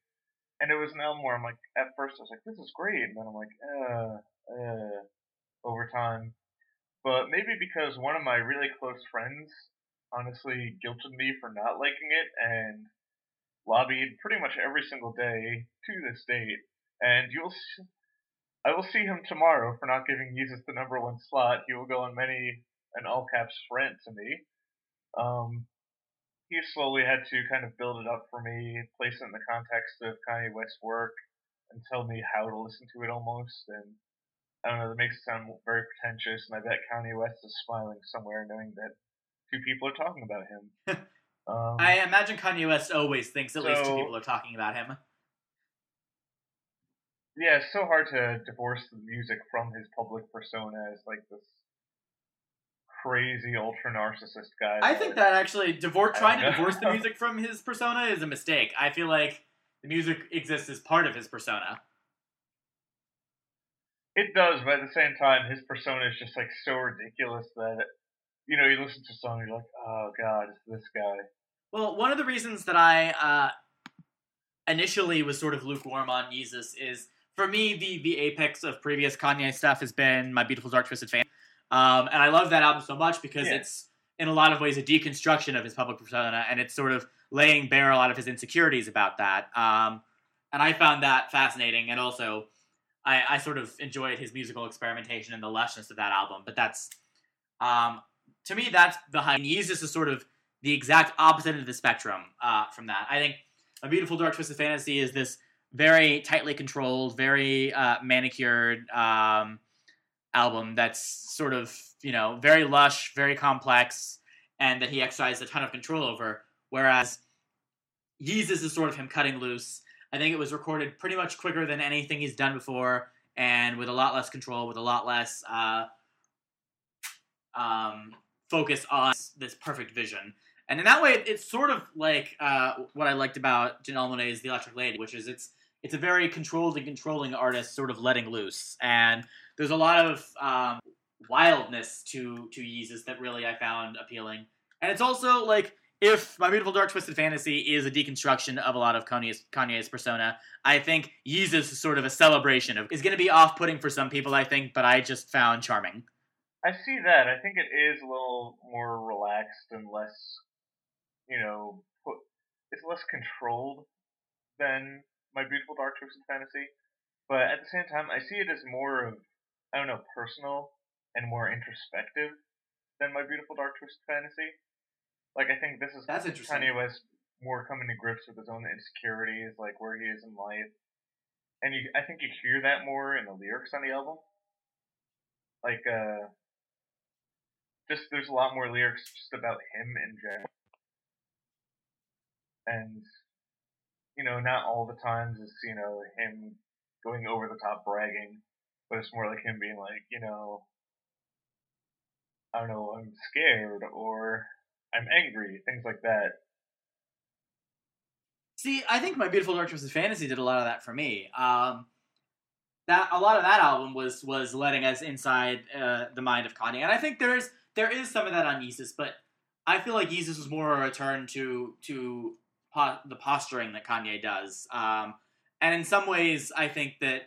and it was an album where I'm like, at first I was like, this is great, and then I'm like, uh, uh, over time. But maybe because one of my really close friends honestly guilted me for not liking it and lobbied pretty much every single day to this date. And you'll, I will see him tomorrow for not giving Yeezus the number one slot. He will go on many an all caps rant to me. Um, he slowly had to kind of build it up for me, place it in the context of Kanye West's work, and tell me how to listen to it almost. And I don't know, that makes it sound very pretentious, and I bet Kanye West is smiling somewhere knowing that two people are talking about him. um, I imagine Kanye West always thinks at least two people are talking about him. Yeah, it's so hard to divorce the music from his public persona as like this crazy ultra narcissist guy. I think that actually divor- trying to divorce the music from his persona is a mistake. I feel like the music exists as part of his persona. it does, but at the same time, his persona is just like so ridiculous that you know you listen to a song, you're like, oh god, it's this guy. Well, one of the reasons that I uh, initially was sort of lukewarm on Yeezus is for me the the apex of previous Kanye stuff has been My Beautiful Dark Twisted Fan, um, and I love that album so much because Yeah. it's in a lot of ways a deconstruction of his public persona, and it's sort of laying bare a lot of his insecurities about that. Um, and I found that fascinating, and also I, I sort of enjoyed his musical experimentation and the lushness of that album. But that's um, to me that's the high. Yeezus is sort of the exact opposite of the spectrum uh, from that. I think a beautiful dark twisted fantasy is this very tightly controlled, very uh, manicured um, album that's sort of you know very lush, very complex, and that he exercised a ton of control over. Whereas Yeezus is sort of him cutting loose. I think it was recorded pretty much quicker than anything he's done before, and with a lot less control, with a lot less uh, um, focus on this perfect vision. And in that way, it's sort of like uh, what I liked about Janelle Monáe's The Electric Lady, which is it's it's a very controlled and controlling artist, sort of letting loose. And there's a lot of um, wildness to to Yeezus that really I found appealing. And it's also like if My Beautiful Dark Twisted Fantasy is a deconstruction of a lot of Kanye's, Kanye's persona, I think Yeezus is sort of a celebration of is going to be off-putting for some people, I think, but I just found charming. I see that. I think it is a little more relaxed and less, you know, put, it's less controlled than My Beautiful Dark Twisted Fantasy. But at the same time, I see it as more of, I don't know, personal and more introspective than My Beautiful Dark Twisted Fantasy. Like I think this is That's interesting. Kanye West more coming to grips with his own insecurities, like where he is in life, and you, I think you hear that more in the lyrics on the album. Like, uh, just there's a lot more lyrics just about him in general, and you know, not all the times is you know him going over the top bragging, but it's more like him being like, you know, I don't know, I'm scared or I'm angry, things like that. See, I think My Beautiful Dark Twisted Fantasy did a lot of that for me. Um, that a lot of that album was was letting us inside uh, the mind of Kanye, and I think there is there is some of that on Yeezus, but I feel like Yeezus was more a return to to po- the posturing that Kanye does, um, and in some ways, I think that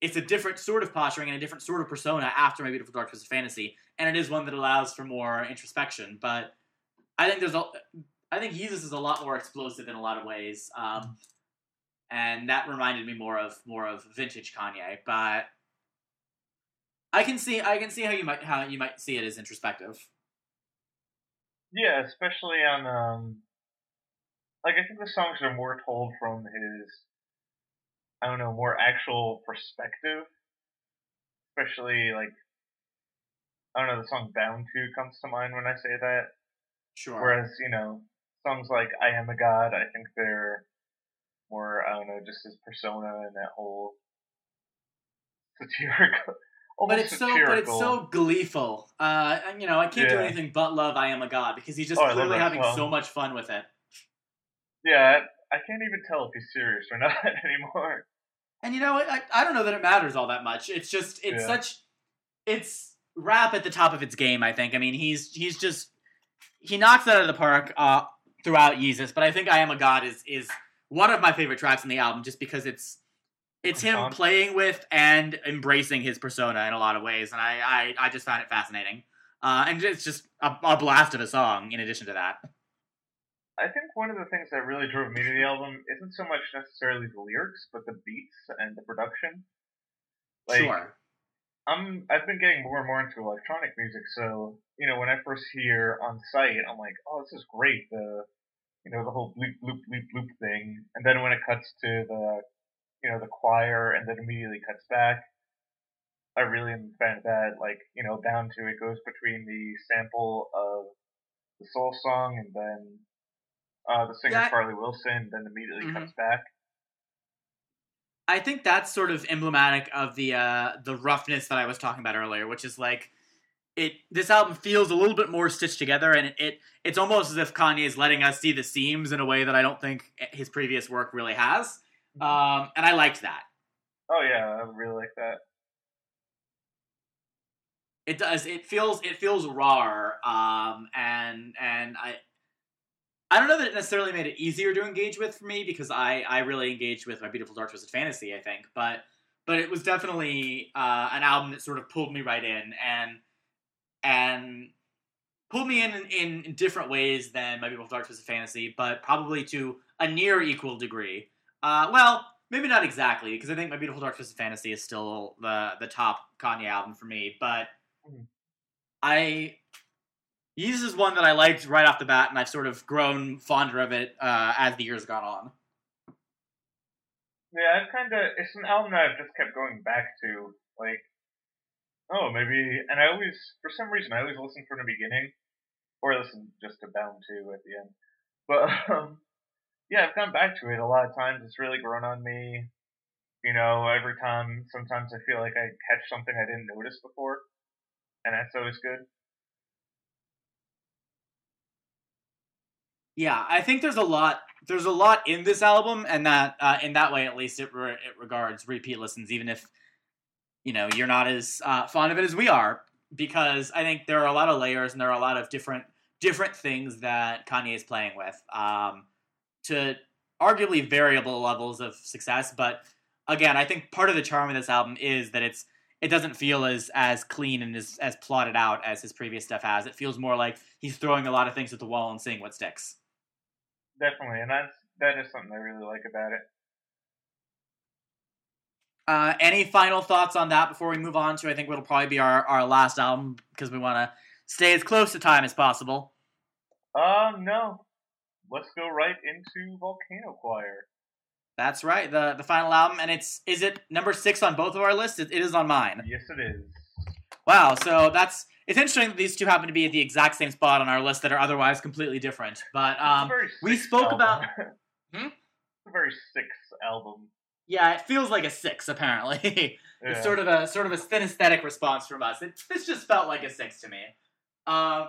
it's a different sort of posturing and a different sort of persona after My Beautiful Dark Twisted Fantasy, and it is one that allows for more introspection, but I think there's a, I think Yeezus is a lot more explosive in a lot of ways, um, and that reminded me more of more of vintage Kanye. But I can see I can see how you might how you might see it as introspective. Yeah, especially on um, like I think the songs are more told from his, I don't know, more actual perspective. Especially like, I don't know, the song "Bound 2" comes to mind when I say that. Sure. Whereas, you know, songs like I Am a God, I think they're more, I don't know, just his persona and that whole satirical. but it's satirical. so but it's so gleeful. Uh, you know, I can't do anything but love I Am a God because he's just Oh, clearly having so much fun with it. Yeah, I, can't even tell if he's serious or not anymore. And you know. I, I don't know that it matters all that much. It's just it's Yeah. such it's rap at the top of its game. I think. I mean, he's he's just he knocks it out of the park uh, throughout Yeezus. But I think I Am a God is is one of my favorite tracks on the album, just because it's it's him playing with and embracing his persona in a lot of ways, and I I, I just found it fascinating. Uh, and it's just a, a blast of a song. In addition to that, I think one of the things that really drove me to the album isn't so much necessarily the lyrics, but the beats and the production. Like, sure. I'm I've been getting more and more into electronic music, so you know when I first hear On Sight, I'm like, oh, this is great. The you know the whole bloop bloop bloop bloop thing, and then when it cuts to the you know the choir, and then immediately cuts back, I really am a fan of that. Like you know, down to it goes between the sample of the soul song and then uh, the singer I- Charlie Wilson, then immediately Mhm. cuts back. I think that's sort of emblematic of the uh, the roughness that I was talking about earlier, which is like it. This album feels a little bit more stitched together, and it, it it's almost as if Kanye is letting us see the seams in a way that I don't think his previous work really has. Um, and I liked that. Oh yeah, I really like that. It does. It feels it feels raw, um, and and I I don't know that it necessarily made it easier to engage with for me because I I really engaged with my beautiful dark twisted fantasy. I think, but but it was definitely uh, an album that sort of pulled me right in and and pulled me in in, in different ways than my beautiful dark twisted fantasy, but probably to a near equal degree. Uh, well, maybe not exactly because I think My Beautiful Dark Twisted Fantasy is still the the top Kanye album for me, but Mhm. I Yeezus is one that I liked right off the bat, and I've sort of grown fonder of it uh, as the years gone on. Yeah, I've kind of. It's an album that I've just kept going back to. Like, oh, maybe. And I always, for some reason, I always listen from the beginning, or listen just to Bound 2 at the end. But, um, yeah, I've gone back to it a lot of times. It's really grown on me. You know, every time, sometimes I feel like I catch something I didn't notice before. And that's always good. Yeah, I think there's a lot. There's a lot in this album, and that uh, in that way, at least, it re- it regards repeat listens, even if you know you're not as uh, fond of it as we are, because I think there are a lot of layers and there are a lot of different different things that Kanye is playing with um, to arguably variable levels of success. But again, I think part of the charm of this album is that it's it doesn't feel as as clean and as as plotted out as his previous stuff has. It feels more like he's throwing a lot of things at the wall and seeing what sticks. Definitely. And that's, that is something I really like about it. Uh, any final thoughts on that before we move on to I think what'll probably be our, our last album because we want to stay as close to time as possible. Um, no. Let's go right into Volcano Choir. That's right, the the final album, and it's is it number six on both of our lists? It, it is on mine. Yes, it is. Wow, so that's it's interesting that these two happen to be at the exact same spot on our list that are otherwise completely different. But um, we spoke album. about- Hmm? It's a very six album. yeah, it feels like a six apparently. Yeah. It's sort of a sort of a synesthetic response from us. It, this just felt like a six to me. Um,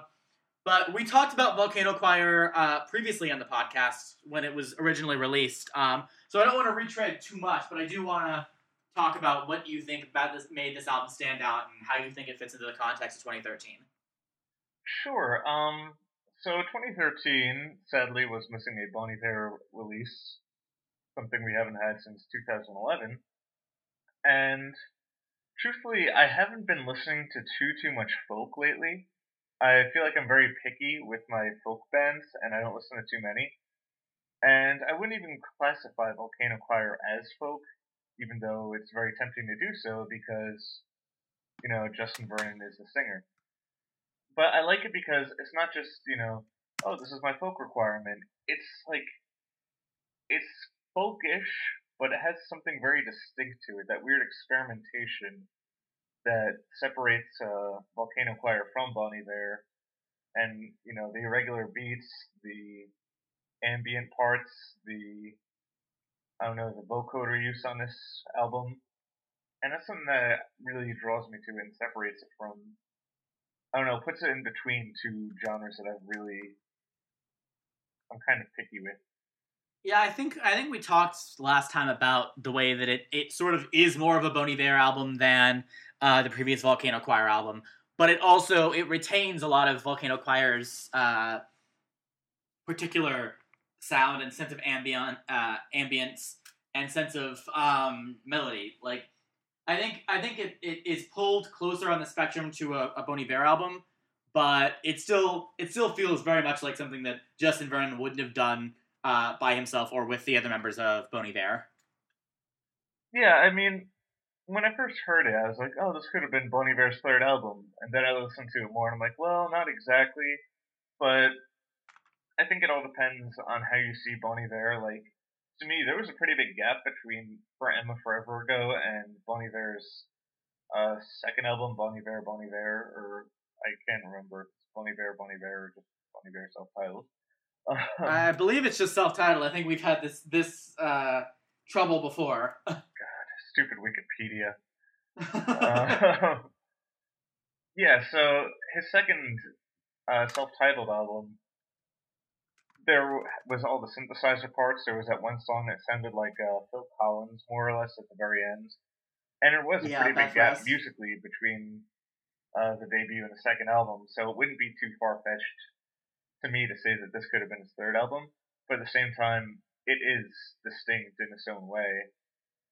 but we talked about Volcano Choir uh, previously on the podcast when it was originally released. Um, so I don't want to retread too much, but I do want to talk about what you think about this made this album stand out and how you think it fits into the context of 2013. Sure. Um. So 2013, sadly, was missing a Bon Iver release, something we haven't had since 2011. And truthfully, I haven't been listening to too too much folk lately. I feel like I'm very picky with my folk bands, and I don't listen to too many. And I wouldn't even classify Volcano Choir as folk, even though it's very tempting to do so because, you know, Justin Vernon is the singer but I like it because it's not just you know, oh, this is my folk requirement. It's like it's folkish, but it has something very distinct to it. That weird experimentation that separates uh, Volcano Choir from Bon Iver, and you know the irregular beats, the ambient parts, the I don't know the vocoder use on this album, and that's something that really draws me to and separates it from I don't know, puts it in between two genres that I've really, I'm kind of picky with. Yeah, I think I think we talked last time about the way that it, it sort of is more of a Bon Iver album than uh, the previous Volcano Choir album, but it also it retains a lot of Volcano Choir's uh, particular sound and sense of ambient uh, ambience and sense of um, melody. Like I think I think it, it is pulled closer on the spectrum to a, a Bon Iver album, but it still it still feels very much like something that Justin Vernon wouldn't have done uh, by himself or with the other members of Bon Iver. Yeah, I mean, when I first heard it, I was like, oh, this could have been Bon Iver's third album. And then I listened to it more, and I'm like, well, not exactly. But I think it all depends on how you see Bon Iver. Like, to me, there was a pretty big gap between For Emma Forever Ago and Bon Iver's uh, second album, Bon Iver, Bon Iver, or I can't remember it's Bon Iver, Bon Iver, or just Bon Iver self-titled. I believe it's just self-titled. I think we've had this this uh, trouble before. God, stupid Wikipedia. Uh, yeah, so his second uh, self-titled album, there was all the synthesizer parts. There was that one song that sounded like uh, Phil Collins, more or less, at the very end, and it was a Yeah, pretty big gap musically between uh, the debut and the second album. So it wouldn't be too far-fetched to me to say that this could have been his third album. But at the same time, it is distinct in its own way,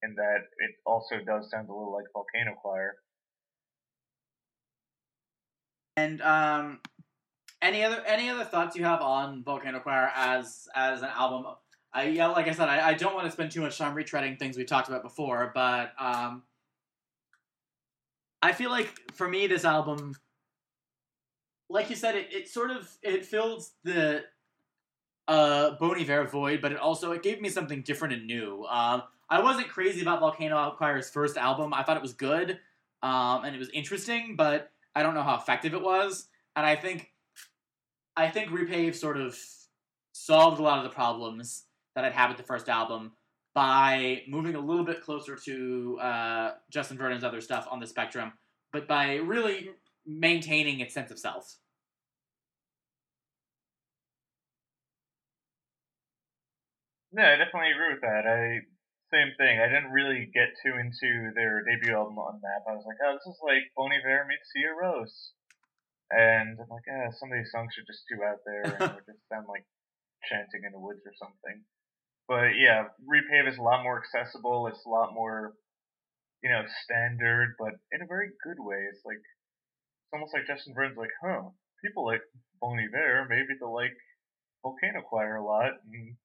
in that it also does sound a little like Volcano Choir. And um, any other any other thoughts you have on Volcano Choir as as an album I yeah, like I said, I, I don't want to spend too much time retreading things we talked about before, but um, I feel like for me, this album, like you said, it, it sort of it fills the uh Bon Iver void, but it also it gave me something different and new. Um, I wasn't crazy about Volcano Choir's first album. I thought it was good, um, and it was interesting, but I don't know how effective it was. And I think, I think Repave sort of solved a lot of the problems that I'd had with the first album by moving a little bit closer to uh, Justin Vernon's other stuff on the spectrum, but by really maintaining its sense of self. Yeah, I definitely agree with that. I same thing. I didn't really get too into their debut album on that. I was like, oh, this is like Bon Iver meets Sigur Rós. And I'm like, ah, some of these songs are just too out there and they just sound like chanting in the woods or something. But yeah, Repave is a lot more accessible. It's a lot more, you know, standard, but in a very good way. It's like, it's almost like Justin Vernon's like, huh, people like Bon Iver, maybe they'll like Volcano Choir a lot, and,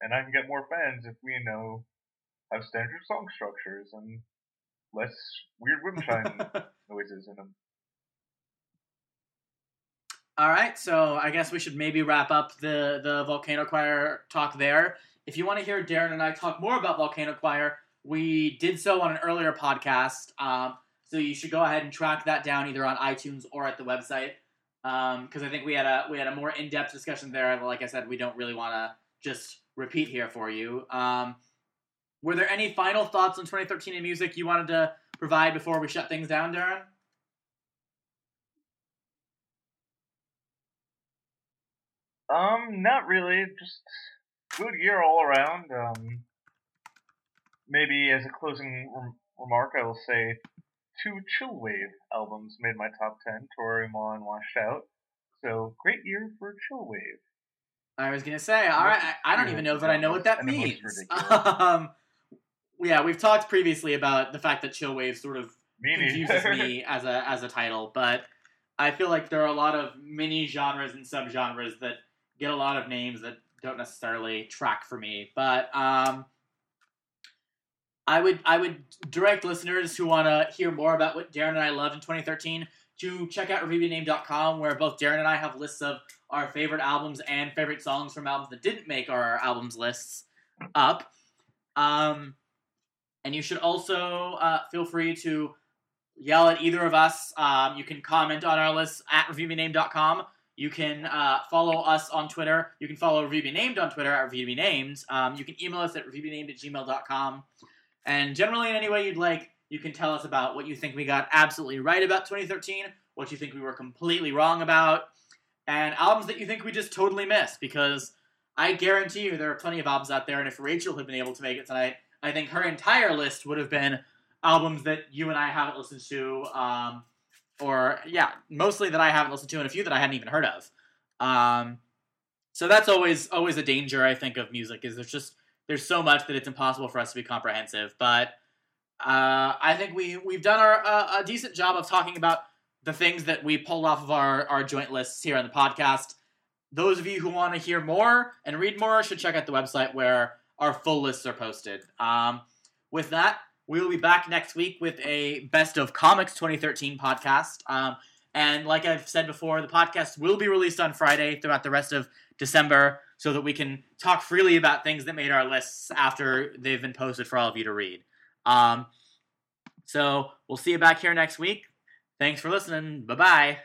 and I can get more fans if we know have standard song structures and less weird wind chime noises in them. All right, so I guess we should maybe wrap up the the Volcano Choir talk there. If you want to hear Darren and I talk more about Volcano Choir, we did so on an earlier podcast. Um, so you should go ahead and track that down either on iTunes or at the website. Because um, I think we had a we had a more in depth discussion there. Like I said, we don't really want to just repeat here for you. Um, were there any final thoughts on 2013 in music you wanted to provide before we shut things down, Darren? Um, not really. Just good year all around. Um, maybe as a closing rem- remark, I will say two chillwave albums made my top ten. Torii and Washed Out. So great year for chillwave. I was gonna say, all right, I, I don't even know that I know what that means. Um, yeah, we've talked previously about the fact that Chillwave sort of me confuses me as a as a title, but I feel like there are a lot of mini genres and subgenres that get a lot of names that don't necessarily track for me. But um, I would I would direct listeners who want to hear more about what Darren and I loved in 2013 to check out reviewbename.com where both Darren and I have lists of our favorite albums and favorite songs from albums that didn't make our albums lists up. Um, and you should also uh, feel free to yell at either of us. Um, you can comment on our list at reviewbename.com. You can uh, follow us on Twitter. You can follow ReviewBeNamed on Twitter at ReviewBeNamed. Um, you can email us at reviewbenamed at gmail.com. And generally, in any way you'd like, you can tell us about what you think we got absolutely right about 2013, what you think we were completely wrong about, and albums that you think we just totally missed. Because I guarantee you there are plenty of albums out there, and if Rachel had been able to make it tonight, I think her entire list would have been albums that you and I haven't listened to, um, or yeah, mostly that I haven't listened to, and a few that I hadn't even heard of. Um, so that's always always a danger I think of music is there's just there's so much that it's impossible for us to be comprehensive. But uh, I think we we've done our uh, a decent job of talking about the things that we pulled off of our our joint lists here on the podcast. Those of you who want to hear more and read more should check out the website where our full lists are posted. Um, with that, we will be back next week with a Best of Comics 2013 podcast. Um, and like I've said before, the podcast will be released on Friday throughout the rest of December so that we can talk freely about things that made our lists after they've been posted for all of you to read. Um, so we'll see you back here next week. Thanks for listening. Bye bye.